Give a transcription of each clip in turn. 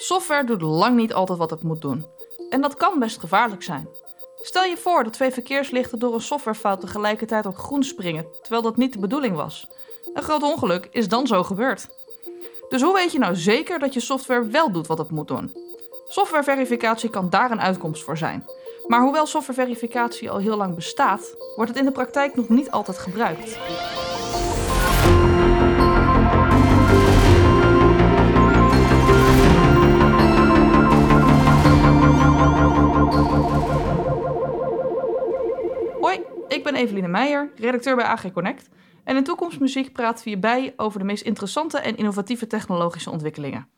Software doet lang niet altijd wat het moet doen. En dat kan best gevaarlijk zijn. Stel je voor dat twee verkeerslichten door een softwarefout tegelijkertijd op groen springen, terwijl dat niet de bedoeling was. Een groot ongeluk is dan zo gebeurd. Dus hoe weet je nou zeker dat je software wel doet wat het moet doen? Softwareverificatie kan daar een uitkomst voor zijn. Maar hoewel softwareverificatie al heel lang bestaat, wordt het in de praktijk nog niet altijd gebruikt. Ik ben Eveline Meijer, redacteur bij AG Connect. En in Toekomstmuziek praten we hierbij over de meest interessante en innovatieve technologische ontwikkelingen.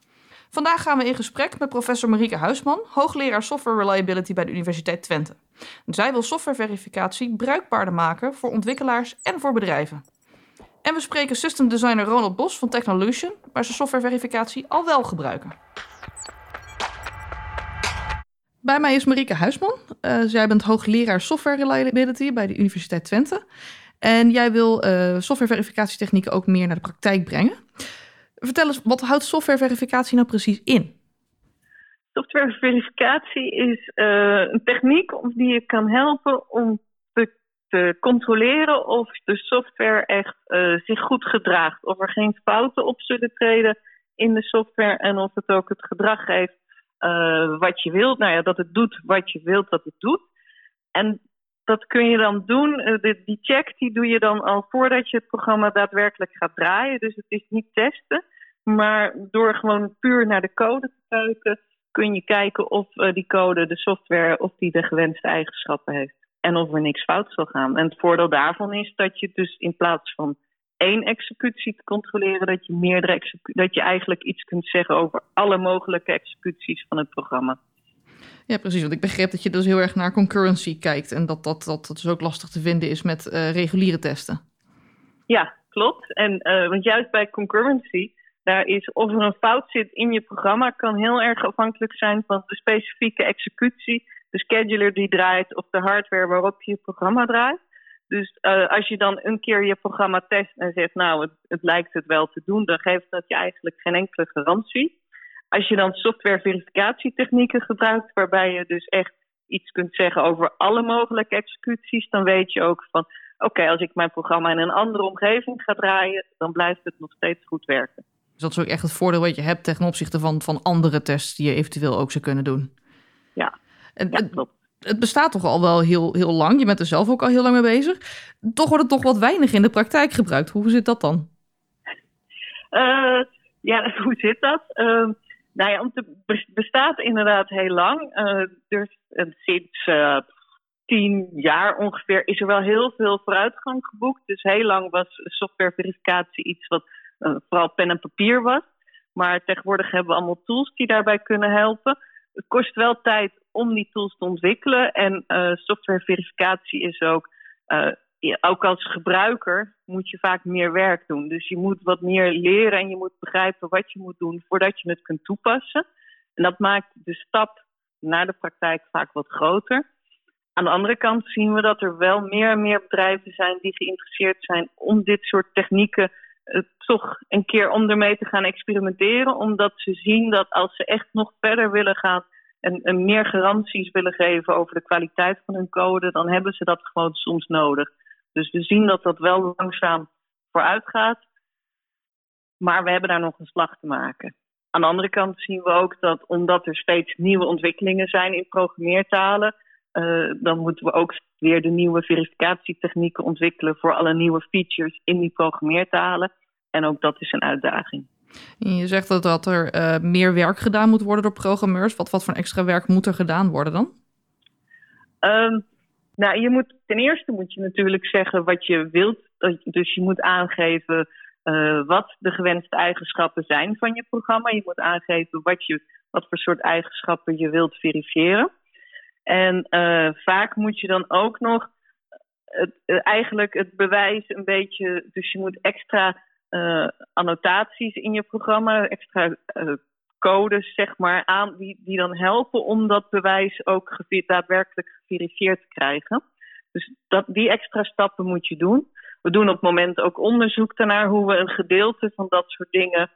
Vandaag gaan we in gesprek met professor Marieke Huisman, hoogleraar Software Reliability bij de Universiteit Twente. Zij wil softwareverificatie bruikbaarder maken voor ontwikkelaars en voor bedrijven. En we spreken system designer Ronald Bos van Technolution, waar ze softwareverificatie al wel gebruiken. Bij mij is Marieke Huisman. Uh, zij bent hoogleraar software reliability bij de Universiteit Twente. En jij wil uh, softwareverificatietechnieken ook meer naar de praktijk brengen. Vertel eens, wat houdt softwareverificatie nou precies in? Softwareverificatie is uh, een techniek die je kan helpen om te, te controleren of de software echt zich goed gedraagt. Of er geen fouten op zullen treden in de software en of het ook het gedrag heeft uh, wat je wilt. Nou ja, dat het doet wat je wilt dat het doet. En dat kun je dan doen. De, die check die doe je dan al voordat je het programma daadwerkelijk gaat draaien. Dus het is niet testen. Maar door gewoon puur naar de code te kijken, kun je kijken of uh, die code, de software, of die de gewenste eigenschappen heeft. En of er niks fout zal gaan. En het voordeel daarvan is dat je dus in plaats van één executie te controleren, dat je meerdere dat je eigenlijk iets kunt zeggen over alle mogelijke executies van het programma. Ja, precies. Want ik begreep dat je dus heel erg naar concurrency kijkt en dat dat, dat, dat dus ook lastig te vinden is met uh, reguliere testen. Ja, klopt. En uh, want juist bij concurrency daar is of er een fout zit in je programma, kan heel erg afhankelijk zijn van de specifieke executie, de scheduler die draait of de hardware waarop je je programma draait. Dus uh, als je dan een keer je programma test en zegt, nou, het, het, lijkt het wel te doen, dan geeft dat je eigenlijk geen enkele garantie. Als je dan software verificatietechnieken gebruikt, waarbij je dus echt iets kunt zeggen over alle mogelijke executies, dan weet je ook van, oké, okay, als ik mijn programma in een andere omgeving ga draaien, dan blijft het nog steeds goed werken. Dus dat is ook echt het voordeel wat je hebt ten opzichte van, van andere tests die je eventueel ook zou kunnen doen. Ja, en, ja klopt. Het, bestaat toch al wel heel, heel lang. Je bent er zelf ook al heel lang mee bezig. Toch wordt het toch wat weinig in de praktijk gebruikt. Hoe zit dat dan? Uh, ja, hoe zit dat? Uh, nou ja, het bestaat inderdaad heel lang. Uh, dus sinds tien jaar ongeveer is er wel heel veel vooruitgang geboekt. Dus heel lang was softwareverificatie iets wat vooral pen en papier was. Maar tegenwoordig hebben we allemaal tools die daarbij kunnen helpen. Het kost wel tijd om die tools te ontwikkelen. En uh, softwareverificatie is ook, uh, ook als gebruiker moet je vaak meer werk doen. Dus je moet wat meer leren en je moet begrijpen wat je moet doen voordat je het kunt toepassen. En dat maakt de stap naar de praktijk vaak wat groter. Aan de andere kant zien we dat er wel meer en meer bedrijven zijn die geïnteresseerd zijn om dit soort technieken uh, toch een keer om ermee te gaan experimenteren. Omdat ze zien dat als ze echt nog verder willen gaan en, meer garanties willen geven over de kwaliteit van hun code, dan hebben ze dat gewoon soms nodig. Dus we zien dat dat wel langzaam vooruit gaat. Maar we hebben daar nog een slag te maken. Aan de andere kant zien we ook dat omdat er steeds nieuwe ontwikkelingen zijn in programmeertalen, uh, dan moeten we ook weer de nieuwe verificatietechnieken ontwikkelen voor alle nieuwe features in die programmeertalen. En ook dat is een uitdaging. Je zegt dat, er uh, meer werk gedaan moet worden door programmeurs. Wat, wat voor extra werk moet er gedaan worden dan? Um, nou, je moet, ten eerste moet je natuurlijk zeggen wat je wilt. Dus je moet aangeven uh, wat de gewenste eigenschappen zijn van je programma. Je moet aangeven wat, je, wat voor soort eigenschappen je wilt verifiëren. En uh, vaak moet je dan ook nog het, eigenlijk het bewijs een beetje. Dus je moet extra uh, annotaties in je programma, extra uh, codes, zeg maar, aan, die, die dan helpen om dat bewijs ook daadwerkelijk geverifieerd te krijgen. Dus dat, die extra stappen moet je doen. We doen op het moment ook onderzoek daarnaar hoe we een gedeelte van dat soort dingen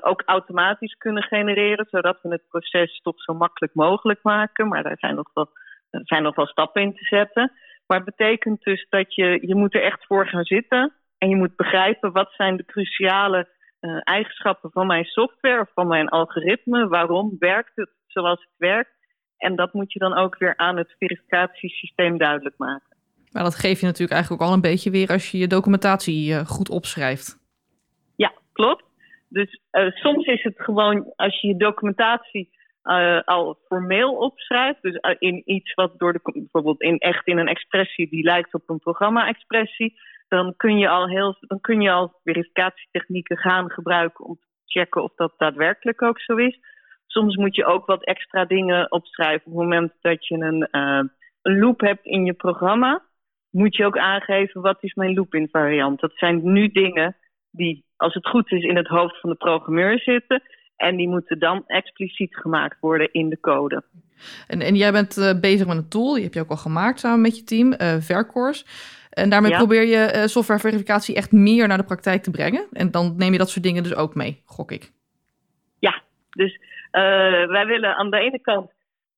ook automatisch kunnen genereren, zodat we het proces toch zo makkelijk mogelijk maken. Maar daar zijn nog wel, zijn nog wel stappen in te zetten. Maar het betekent dus dat je, je moet er echt voor gaan zitten. En je moet begrijpen wat zijn de cruciale uh, eigenschappen van mijn software of van mijn algoritme. Waarom werkt het zoals het werkt? En dat moet je dan ook weer aan het verificatiesysteem duidelijk maken. Maar dat geef je natuurlijk eigenlijk ook al een beetje weer als je je documentatie uh, goed opschrijft. Ja, klopt. Dus uh, soms is het gewoon als je je documentatie uh, al formeel opschrijft. Dus in iets wat door de, bijvoorbeeld in echt in een expressie die lijkt op een programma-expressie dan kun je al heel, dan kun je al verificatietechnieken gaan gebruiken om te checken of dat daadwerkelijk ook zo is. Soms moet je ook wat extra dingen opschrijven. Op het moment dat je een, uh, een loop hebt in je programma, moet je ook aangeven wat is mijn loop invariant. Dat zijn nu dingen die, als het goed is, in het hoofd van de programmeur zitten. En die moeten dan expliciet gemaakt worden in de code. En, en jij bent uh, bezig met een tool, die heb je ook al gemaakt samen met je team, uh, Vercourse. En daarmee probeer je uh, softwareverificatie echt meer naar de praktijk te brengen. En dan neem je dat soort dingen dus ook mee, gok ik. Ja, dus uh, wij willen aan de ene kant,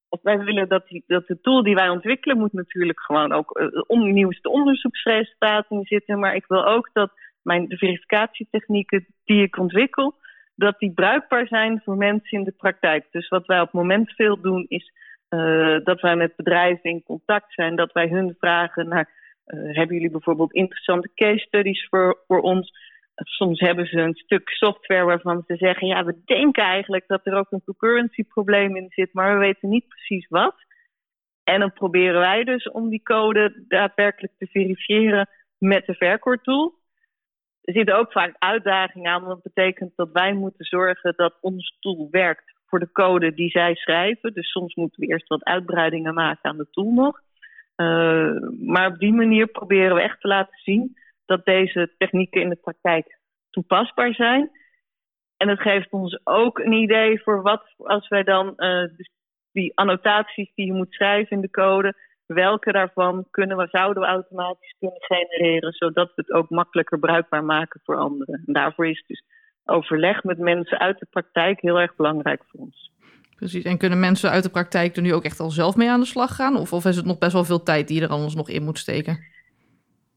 of wij willen dat, die, dat de tool die wij ontwikkelen, moet natuurlijk gewoon ook uh, on, nieuwste onderzoeksresultaten zitten. Maar ik wil ook dat mijn de verificatietechnieken die ik ontwikkel, dat die bruikbaar zijn voor mensen in de praktijk. Dus wat wij op het moment veel doen, is uh, dat wij met bedrijven in contact zijn, dat wij hun vragen naar hebben jullie bijvoorbeeld interessante case studies voor, voor ons? Soms hebben ze een stuk software waarvan ze zeggen: ja, we denken eigenlijk dat er ook een concurrency probleem in zit, maar we weten niet precies wat. En dan proberen wij dus om die code daadwerkelijk te verifiëren met de verkoortool. Er zitten ook vaak uitdagingen aan, want dat betekent dat wij moeten zorgen dat ons tool werkt voor de code die zij schrijven. Dus soms moeten we eerst wat uitbreidingen maken aan de tool nog. Uh, maar op die manier proberen we echt te laten zien dat deze technieken in de praktijk toepasbaar zijn. En het geeft ons ook een idee voor wat als wij dan uh, die annotaties die je moet schrijven in de code, welke daarvan kunnen we, zouden we automatisch kunnen genereren, zodat we het ook makkelijker bruikbaar maken voor anderen. En daarvoor is dus overleg met mensen uit de praktijk heel erg belangrijk voor ons. Precies. En kunnen mensen uit de praktijk er nu ook echt al zelf mee aan de slag gaan? Of, of is het nog best wel veel tijd die je er anders nog in moet steken?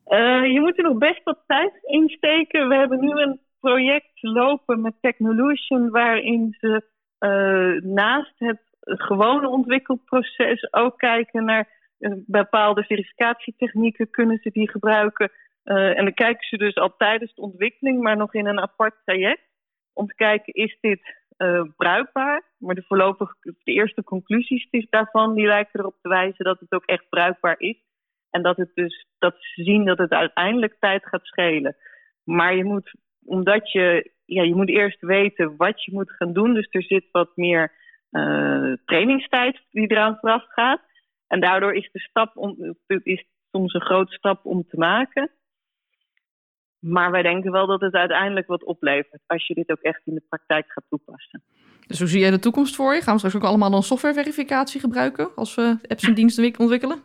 Uh, je moet er nog best wat tijd in steken. We hebben nu een project lopen met Technolution, waarin ze uh, naast het gewone ontwikkelproces ook kijken naar uh, bepaalde verificatietechnieken. Kunnen ze die gebruiken? en dan kijken ze dus al tijdens de ontwikkeling, maar nog in een apart traject. Om te kijken, is dit uh, bruikbaar. Maar de voorlopig, de eerste conclusies daarvan, die lijken erop te wijzen dat het ook echt bruikbaar is. En dat het dus, dat ze zien dat het uiteindelijk tijd gaat schelen. Maar je moet, omdat je, ja, je moet eerst weten wat je moet gaan doen. Dus er zit wat meer uh, trainingstijd die eraan vooraf gaat. En daardoor is de stap om, is soms een grote stap om te maken. Maar wij denken wel dat het uiteindelijk wat oplevert als je dit ook echt in de praktijk gaat toepassen. Dus hoe zie jij de toekomst voor je? Gaan we straks ook allemaal dan softwareverificatie gebruiken als we apps en diensten ontwikkelen?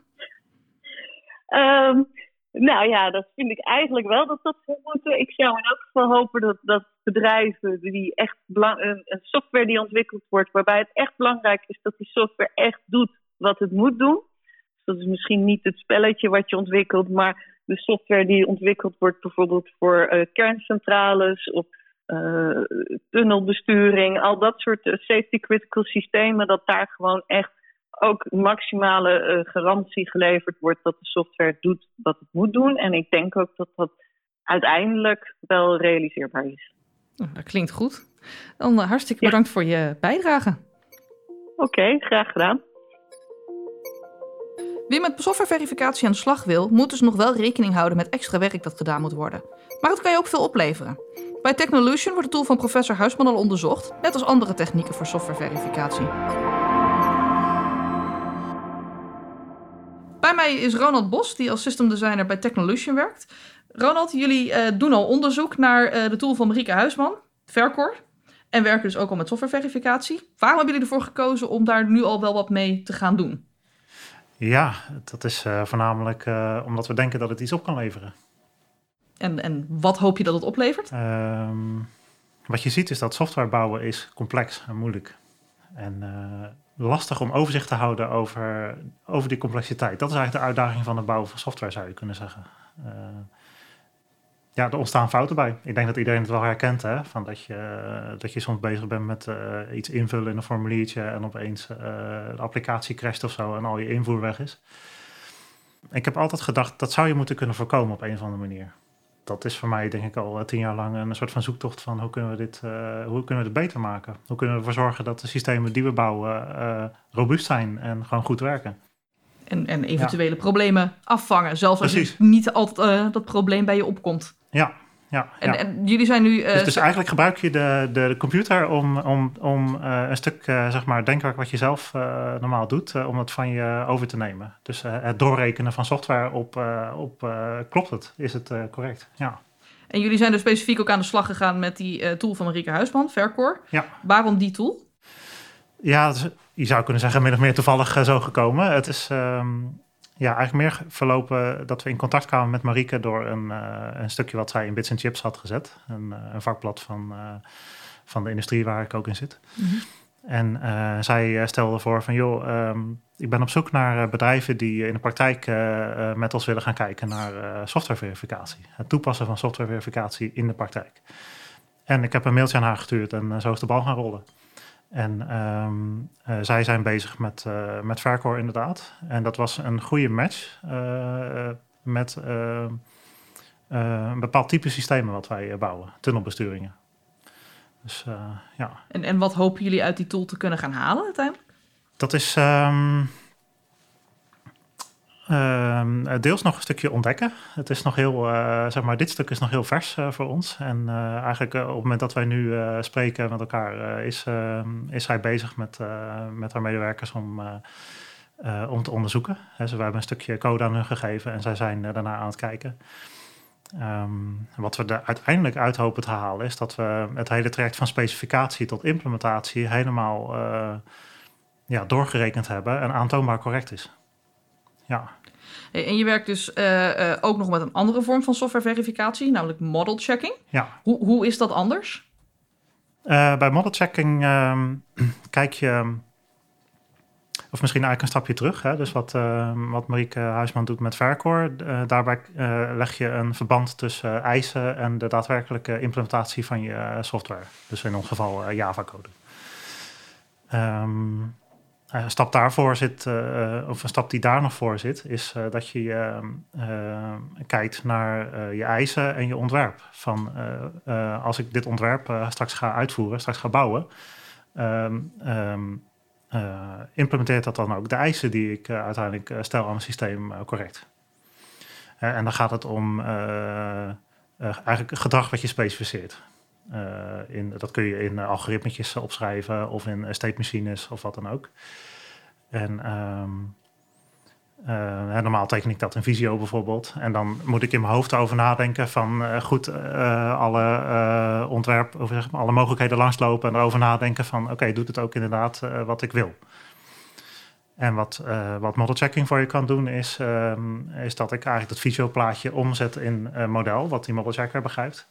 Um, nou ja, dat vind ik eigenlijk wel dat dat zou moeten. Ik zou in elk geval hopen dat, dat bedrijven die echt een, een software die ontwikkeld wordt, waarbij het echt belangrijk is dat die software echt doet wat het moet doen. Dus dat is misschien niet het spelletje wat je ontwikkelt, maar de software die ontwikkeld wordt bijvoorbeeld voor uh, kerncentrales of uh, tunnelbesturing, al dat soort uh, safety critical systemen, dat daar gewoon echt ook maximale garantie geleverd wordt dat de software doet wat het moet doen. En ik denk ook dat dat uiteindelijk wel realiseerbaar is. Oh, dat klinkt goed. Dan hartstikke bedankt voor je bijdrage. Oké, okay, graag gedaan. Wie met softwareverificatie aan de slag wil, moet dus nog wel rekening houden met extra werk dat gedaan moet worden. Maar het kan je ook veel opleveren. Bij Technolution wordt de tool van professor Huisman al onderzocht, net als andere technieken voor softwareverificatie. Bij mij is Ronald Bos, die als system designer bij Technolution werkt. Ronald, jullie uh, doen al onderzoek naar uh, de tool van Marieke Huisman, Vercor. En werken dus ook al met softwareverificatie. Waarom hebben jullie ervoor gekozen om daar nu al wel wat mee te gaan doen? Ja, dat is uh, voornamelijk uh, omdat we denken dat het iets op kan leveren. En, en wat hoop je dat het oplevert? Um, wat je ziet is dat software bouwen is complex en moeilijk. En lastig om overzicht te houden over, over die complexiteit. Dat is eigenlijk de uitdaging van het bouwen van software, zou je kunnen zeggen. Ja, er ontstaan fouten bij. Ik denk dat iedereen het wel herkent, hè? Van dat, je, dat je soms bezig bent met uh, iets invullen in een formuliertje en opeens uh, de applicatie crasht of zo en al je invoer weg is. Ik heb altijd gedacht, dat zou je moeten kunnen voorkomen op een of andere manier dat is voor mij denk ik al eh, tien jaar lang een soort van zoektocht van hoe kunnen we dit, uh, hoe kunnen we dit beter maken? Hoe kunnen we ervoor zorgen dat de systemen die we bouwen robuust zijn en gewoon goed werken? En, en eventuele problemen afvangen, zelfs als je niet altijd dat probleem bij je opkomt. Ja, ja, en, en, jullie zijn nu. Uh, dus, dus, eigenlijk gebruik je de, de, de computer om, om, om uh, een stuk uh, zeg maar denkwerk wat je zelf normaal doet, om het van je over te nemen. Dus het doorrekenen van software op, op klopt het? Is het correct? Ja. En jullie zijn dus specifiek ook aan de slag gegaan met die tool van Marieke Huisman, Vercor. Ja. Waarom die tool? Ja, je zou kunnen zeggen min of meer toevallig zo gekomen. Het is. Um, ja, eigenlijk meer verlopen dat we in contact kwamen met Marieke door een, uh, een stukje wat zij in Bits and Chips had gezet. Een, uh, een vakblad van, uh, van de industrie waar ik ook in zit. Mm -hmm. En zij stelde voor van, joh, um, ik ben op zoek naar bedrijven die in de praktijk met ons willen gaan kijken naar softwareverificatie. Het toepassen van softwareverificatie in de praktijk. En ik heb een mailtje aan haar gestuurd en zo is de bal gaan rollen. En um, uh, zij zijn bezig met, uh, met Vercor inderdaad. En dat was een goede match uh, met een bepaald type systemen wat wij bouwen, tunnelbesturingen. Dus ja. En, en wat hopen jullie uit die tool te kunnen gaan halen uiteindelijk? Dat is um, Uh, deels nog een stukje ontdekken. Het is nog heel, uh, zeg maar, dit stuk is nog heel vers uh, voor ons. En eigenlijk op het moment dat wij nu spreken met elkaar, is, ehm, is hij bezig met, met haar medewerkers om, om te onderzoeken. We hebben een stukje code aan hun gegeven en zij zijn daarna aan het kijken. Um, wat we er uiteindelijk uit hopen te halen is dat we het hele traject van specificatie tot implementatie helemaal ja, doorgerekend hebben en aantoonbaar correct is. Ja. En je werkt dus uh, uh, ook nog met een andere vorm van softwareverificatie, namelijk model checking. Ja. Hoe, hoe is dat anders? Uh, bij model checking ehm, kijk je, of misschien eigenlijk een stapje terug. Hè? Dus wat, ehm, wat Marieke Huisman doet met Vercor, daarbij leg je een verband tussen eisen en de daadwerkelijke implementatie van je software. Dus in ons geval Java-code. Um, een eh, stap daarvoor zit, uh, of een stap die daar nog voor zit, is uh, dat je uh, kijkt naar je eisen en je ontwerp. Van als ik dit ontwerp straks ga uitvoeren, straks ga bouwen, um, um, implementeert dat dan ook de eisen die ik uiteindelijk stel aan mijn systeem correct. en dan gaat het om eigenlijk gedrag wat je specificeert. Uh, in, dat kun je in uh, algoritmetjes opschrijven of in state machines of wat dan ook. En uh, normaal teken ik dat in Visio bijvoorbeeld. En dan moet ik in mijn hoofd over nadenken van goed alle ontwerp, of zeg maar, alle mogelijkheden langslopen en erover nadenken van oké, doet het ook inderdaad wat ik wil. En wat, wat model checking voor je kan doen, is, um, is dat ik eigenlijk dat Visio plaatje omzet in model, wat die model checker begrijpt.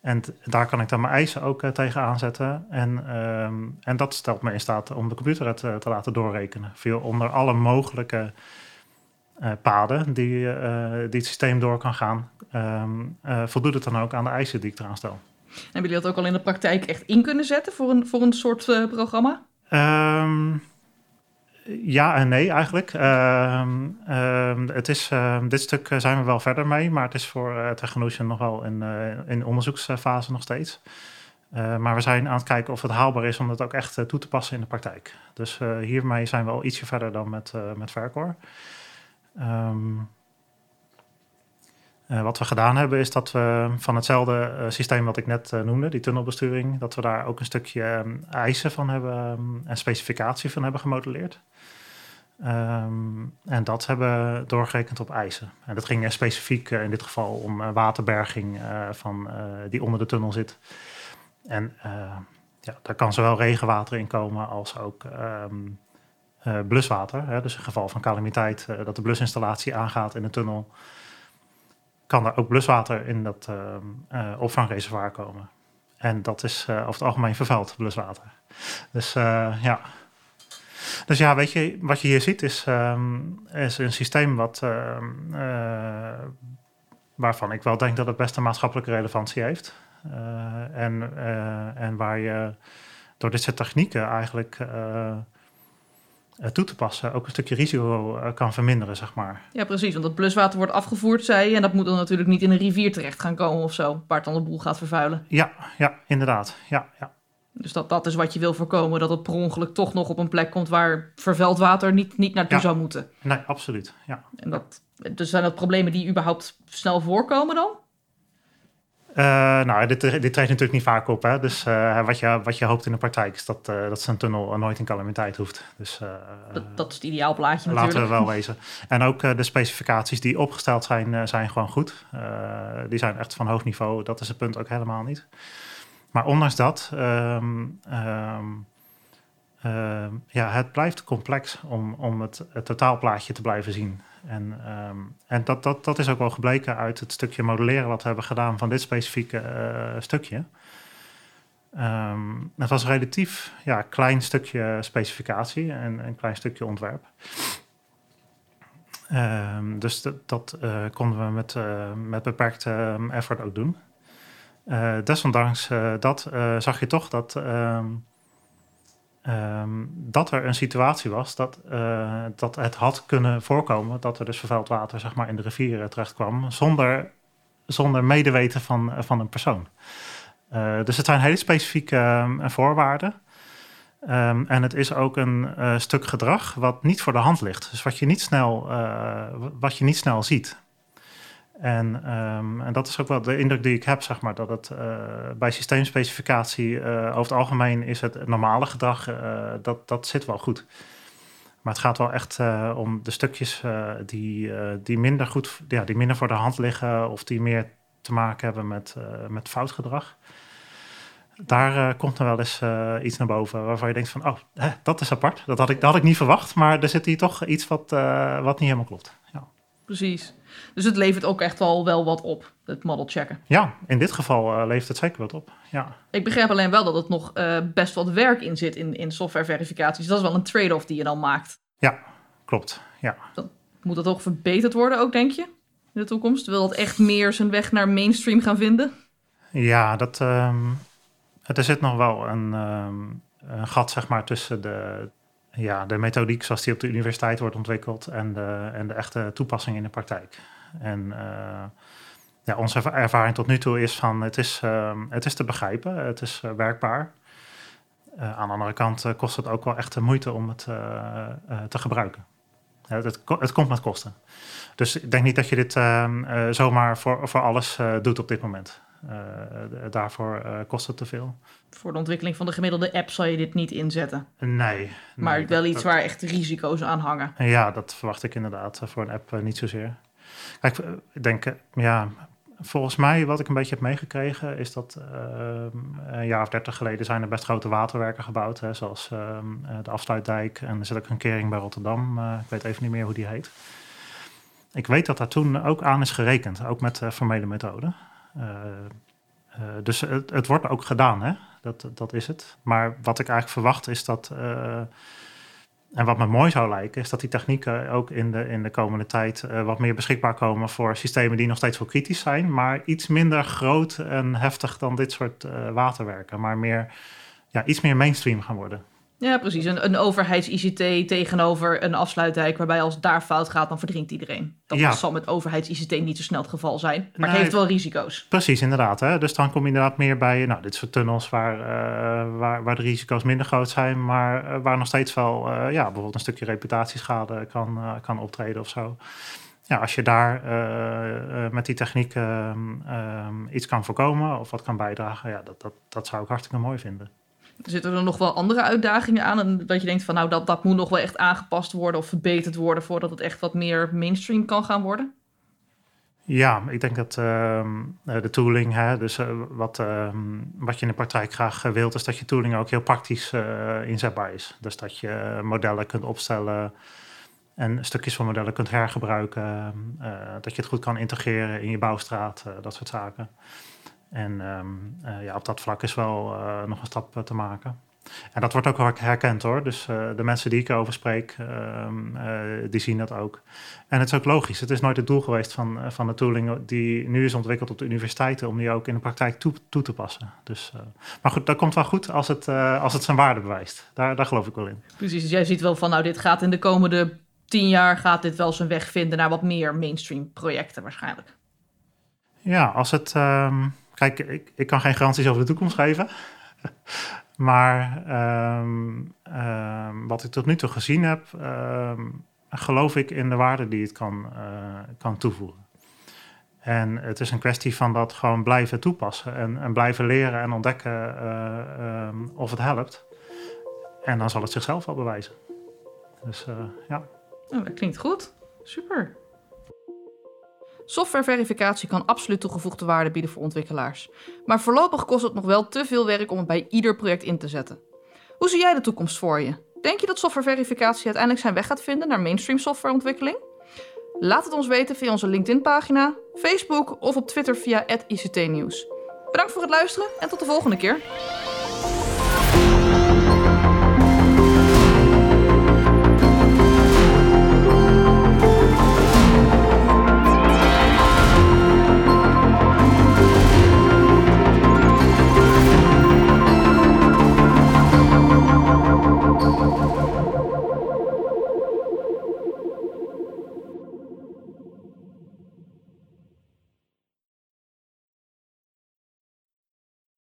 En daar kan ik dan mijn eisen ook uh, tegen aanzetten. En, um, en dat stelt me in staat om de computer het uh, te laten doorrekenen. Veel onder alle mogelijke uh, paden die, die het systeem door kan gaan, um, voldoet het dan ook aan de eisen die ik eraan stel. Hebben jullie dat ook al in de praktijk echt in kunnen zetten voor een, voor een soort programma? Um, ja en nee eigenlijk. Uh, uh, het is, uh, dit stuk eh, zijn we wel verder mee, maar het is voor uh, nog wel in, uh, in onderzoeksfase nog steeds. maar we zijn aan het kijken of het haalbaar is om dat ook echt toe te passen in de praktijk. Dus hiermee zijn we al ietsje verder dan met, met Vercor. Wat we gedaan hebben is dat we van hetzelfde systeem wat ik net noemde, die tunnelbesturing, dat we daar ook een stukje um, eisen van hebben um, en specificatie van hebben gemodelleerd. En dat hebben we doorgerekend op eisen. En dat ging specifiek in dit geval om waterberging van, die onder de tunnel zit. En ja, daar kan zowel regenwater in komen als ook bluswater. Hè, dus in geval van calamiteit dat de blusinstallatie aangaat in de tunnel, kan er ook bluswater in dat opvangreservoir komen. en dat is over het algemeen vervuild bluswater. Dus ja. Dus ja, weet je, wat je hier ziet is, ehm, is een systeem wat, ehm, waarvan ik wel denk dat het best een maatschappelijke relevantie heeft. en, en waar je door dit soort technieken eigenlijk toe te passen ook een stukje risico kan verminderen, zeg maar. Ja, precies. Want dat bluswater wordt afgevoerd, zei je. En dat moet dan natuurlijk niet in een rivier terecht gaan komen of zo. Waar het dan de boel gaat vervuilen. Ja, ja inderdaad. Ja, ja. Dus dat, dat is wat je wil voorkomen. Dat het per ongeluk toch nog op een plek komt waar vervuild water niet, niet naartoe zou moeten. Nee, absoluut. Ja. En dat, dus zijn dat problemen die überhaupt snel voorkomen dan? Uh, nou, dit, dit treedt natuurlijk niet vaak op. Hè? Dus uh, wat, je, wat je hoopt in de praktijk is dat, uh, dat zo'n tunnel nooit in calamiteit hoeft. Dus, dat, dat, is het ideaalplaatje natuurlijk. Laten we wel wezen. En ook de specificaties die opgesteld zijn, zijn gewoon goed. die zijn echt van hoog niveau. Dat is het punt ook helemaal niet. Maar ondanks dat, um, um, ja, het blijft complex om, om het, het totaalplaatje te blijven zien. En, ehm, en dat, dat, dat is ook wel gebleken uit het stukje modelleren wat we hebben gedaan van dit specifieke uh, stukje. Um, het was een relatief ja, klein stukje specificatie en een klein stukje ontwerp. Um, dus dat, dat uh, konden we met, uh, met beperkte effort ook doen. desondanks dat zag je toch dat Ehm, dat er een situatie was dat, uh, dat het had kunnen voorkomen dat er dus vervuild water zeg maar, in de rivieren terecht kwam, zonder, zonder medeweten van, van een persoon. Uh, dus het zijn hele specifieke um, voorwaarden. Um, en het is ook een stuk gedrag wat niet voor de hand ligt. Dus wat je niet snel, wat je niet snel ziet. En, um, en, dat is ook wel de indruk die ik heb, zeg maar, dat het uh, bij systeemspecificatie uh, over het algemeen is het normale gedrag, uh, dat, dat zit wel goed. Maar het gaat wel echt om de stukjes die, die, minder goed, ja, die minder voor de hand liggen of die meer te maken hebben met, met fout gedrag. Daar komt er wel eens iets naar boven waarvan je denkt van, oh, hè, dat is apart. Dat had, ik, dat had ik niet verwacht, maar er zit hier toch iets wat, wat niet helemaal klopt. Ja. Precies. Dus het levert ook echt wel, wel wat op, het model checken. Ja, in dit geval uh, levert het zeker wat op. Ja. Ik begrijp alleen wel dat het nog uh, best wat werk in zit in, in softwareverificaties. Dat is wel een trade-off die je dan maakt. Ja, klopt. Ja. Dan moet dat ook verbeterd worden ook, denk je? In de toekomst? Wil dat echt meer zijn weg naar mainstream gaan vinden? Ja, dat, um, er zit nog wel een, um, een gat zeg maar, tussen de, ja, de methodiek zoals die op de universiteit wordt ontwikkeld en de, en de echte toepassing in de praktijk. En uh, ja, onze ervaring tot nu toe is van het is, uh, het is te begrijpen, het is uh, werkbaar. aan de andere kant kost het ook wel echt de moeite om het te gebruiken. Het, het, komt met kosten. Dus ik denk niet dat je dit ehm, zomaar voor, voor alles doet op dit moment. Daarvoor kost het te veel voor de ontwikkeling van de gemiddelde app zal je dit niet inzetten. Nee. Maar wel iets waar echt risico's aan hangen. Ja, dat verwacht ik inderdaad voor een app niet zozeer. Kijk, ik denk, ja, volgens mij wat ik een beetje heb meegekregen is dat uh, een jaar of dertig geleden zijn er best grote waterwerken gebouwd. Hè, zoals uh, de Afsluitdijk en er zit ook een kering bij Rotterdam. Uh, ik weet even niet meer hoe die heet. Ik weet dat daar toen ook aan is gerekend, ook met formele methoden. Dus het, wordt ook gedaan, hè? Dat, dat is het. Maar wat ik eigenlijk verwacht is dat en wat me mooi zou lijken, is dat die technieken ook in de, in de komende tijd wat meer beschikbaar komen voor systemen die nog steeds wel kritisch zijn, maar iets minder groot en heftig dan dit soort waterwerken, maar meer, ja, iets meer mainstream gaan worden. Ja, precies. Een, een overheids-ICT tegenover een afsluitdijk, waarbij als daar fout gaat, dan verdrinkt iedereen. Dat ja. zal met overheids-ICT niet zo snel het geval zijn, maar het heeft wel risico's. Precies, inderdaad. Hè? Dus dan kom je inderdaad meer bij nou, dit soort tunnels waar, uh, waar, waar de risico's minder groot zijn, maar uh, waar nog steeds wel uh, ja, bijvoorbeeld een stukje reputatieschade kan, kan optreden of zo. Ja, als je daar met die techniek ehm, ehm, iets kan voorkomen of wat kan bijdragen, ja, dat, dat, dat zou ik hartstikke mooi vinden. Zitten er nog wel andere uitdagingen aan? En dat je denkt van nou, dat, dat moet nog wel echt aangepast worden of verbeterd worden voordat het echt wat meer mainstream kan gaan worden? Ja, ik denk dat uh, de tooling, hè, dus uh, wat, uh, wat je in de praktijk graag wilt, is dat je tooling ook heel praktisch inzetbaar is. Dus dat je modellen kunt opstellen en stukjes van modellen kunt hergebruiken. dat je het goed kan integreren in je bouwstraat, dat soort zaken. En ehm, ja, op dat vlak is wel nog een stap te maken. En dat wordt ook herkend hoor. Dus uh, de mensen die ik erover spreek, uh, die zien dat ook. En het is ook logisch. Het is nooit het doel geweest van, van de tooling die nu is ontwikkeld op de universiteiten, om die ook in de praktijk toe, toe te passen. Dus, maar goed, dat komt wel goed als het, als het zijn waarde bewijst. Daar, daar geloof ik wel in. Precies, dus jij ziet wel van, nou dit gaat in de komende tien jaar, gaat dit wel zijn weg vinden naar wat meer mainstream projecten waarschijnlijk. Ja, als het... Um, kijk, ik, ik kan geen garanties over de toekomst geven. Maar ehm, ehm, wat ik tot nu toe gezien heb, ehm, geloof ik in de waarde die het kan, uh, kan toevoegen. En het is een kwestie van dat gewoon blijven toepassen en, en blijven leren en ontdekken uh, of het helpt. En dan zal het zichzelf wel bewijzen. Dus uh, ja. Oh, dat klinkt goed. Super. Softwareverificatie kan absoluut toegevoegde waarde bieden voor ontwikkelaars. Maar voorlopig kost het nog wel te veel werk om het bij ieder project in te zetten. Hoe zie jij de toekomst voor je? Denk je dat softwareverificatie uiteindelijk zijn weg gaat vinden naar mainstream softwareontwikkeling? Laat het ons weten via onze LinkedIn-pagina, Facebook of op Twitter via @ictnieuws. Bedankt voor het luisteren en tot de volgende keer.